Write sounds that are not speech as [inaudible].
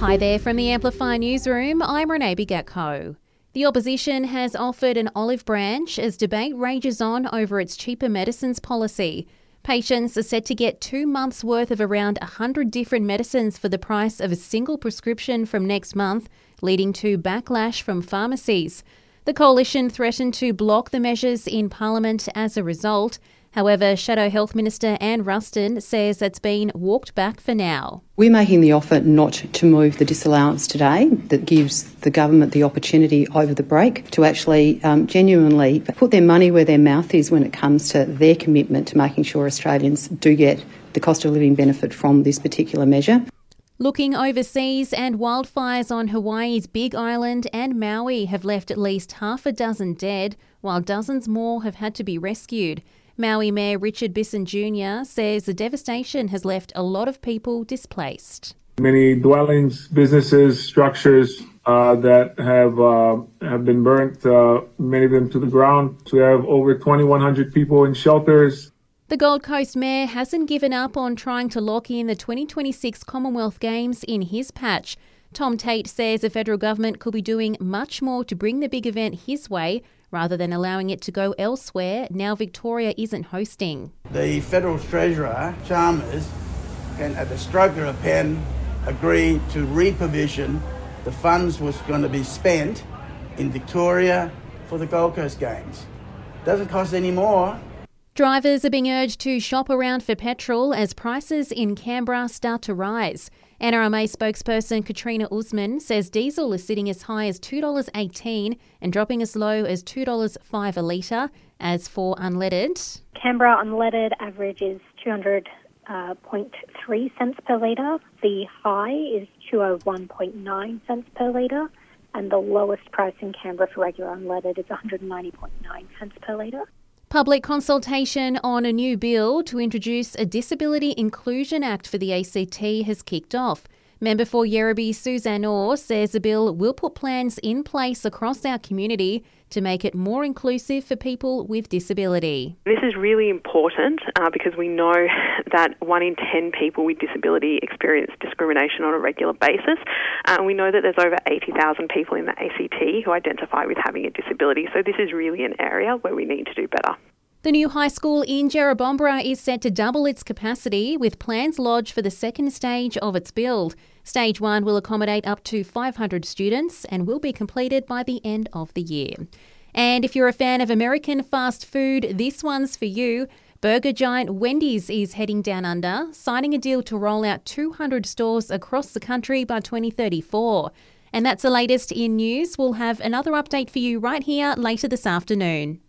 Hi there from the Amplify Newsroom. I'm Renee Bigatko. The opposition has offered an olive branch as debate rages on over its cheaper medicines policy. Patients are set to get two months' worth of around 100 different medicines for the price of a single prescription from next month, leading to backlash from pharmacies. The coalition threatened to block the measures in Parliament as a result. However, Shadow Health Minister Anne Ruston says it's been walked back for now. We're making the offer not to move the disallowance today, that gives the government the opportunity over the break to actually um, genuinely put their money where their mouth is when it comes to their commitment to making sure Australians do get the cost of living benefit from this particular measure. Looking overseas, and wildfires on Hawaii's Big Island and Maui have left at least half a dozen dead, while dozens more have had to be rescued. Maui Mayor Richard Bissen Jr. says the devastation has left a lot of people displaced. Many dwellings, businesses, structures uh, that have uh, have been burnt, uh, many of them to the ground. So we have over 2,100 people in shelters. The Gold Coast Mayor hasn't given up on trying to lock in the 2026 Commonwealth Games in his patch. Tom Tate says the federal government could be doing much more to bring the big event his way rather than allowing it to go elsewhere now Victoria isn't hosting. The Federal Treasurer, Chalmers, can at the stroke of a pen agree to reprovision the funds was going to be spent in Victoria for the Gold Coast Games. Doesn't cost any more Drivers are being urged to shop around for petrol as prices in Canberra start to rise. NRMA spokesperson Katrina Usman says diesel is sitting as high as $2.18 and dropping as low as $2.05 a litre. As for unleaded, Canberra unleaded average is 200.3 uh, cents per litre. The high is 201.9 cents per litre. And the lowest price in Canberra for regular unleaded is 190.9 cents per litre. Public consultation on a new bill to introduce a Disability Inclusion Act for the ACT has kicked off. Member for Yerrabi Suzanne Orr says the bill will put plans in place across our community to make it more inclusive for people with disability. This is really important uh, because we know [laughs] that one in 10 people with disability experience discrimination on a regular basis. Uh, and we know that there's over 80,000 people in the ACT who identify with having a disability. So this is really an area where we need to do better. The new high school in Jerrabomberra is set to double its capacity with plans lodged for the second stage of its build. Stage 1 will accommodate up to 500 students and will be completed by the end of the year. And if you're a fan of American fast food, this one's for you. Burger giant Wendy's is heading down under, signing a deal to roll out 200 stores across the country by 2034. And that's the latest in news. We'll have another update for you right here later this afternoon.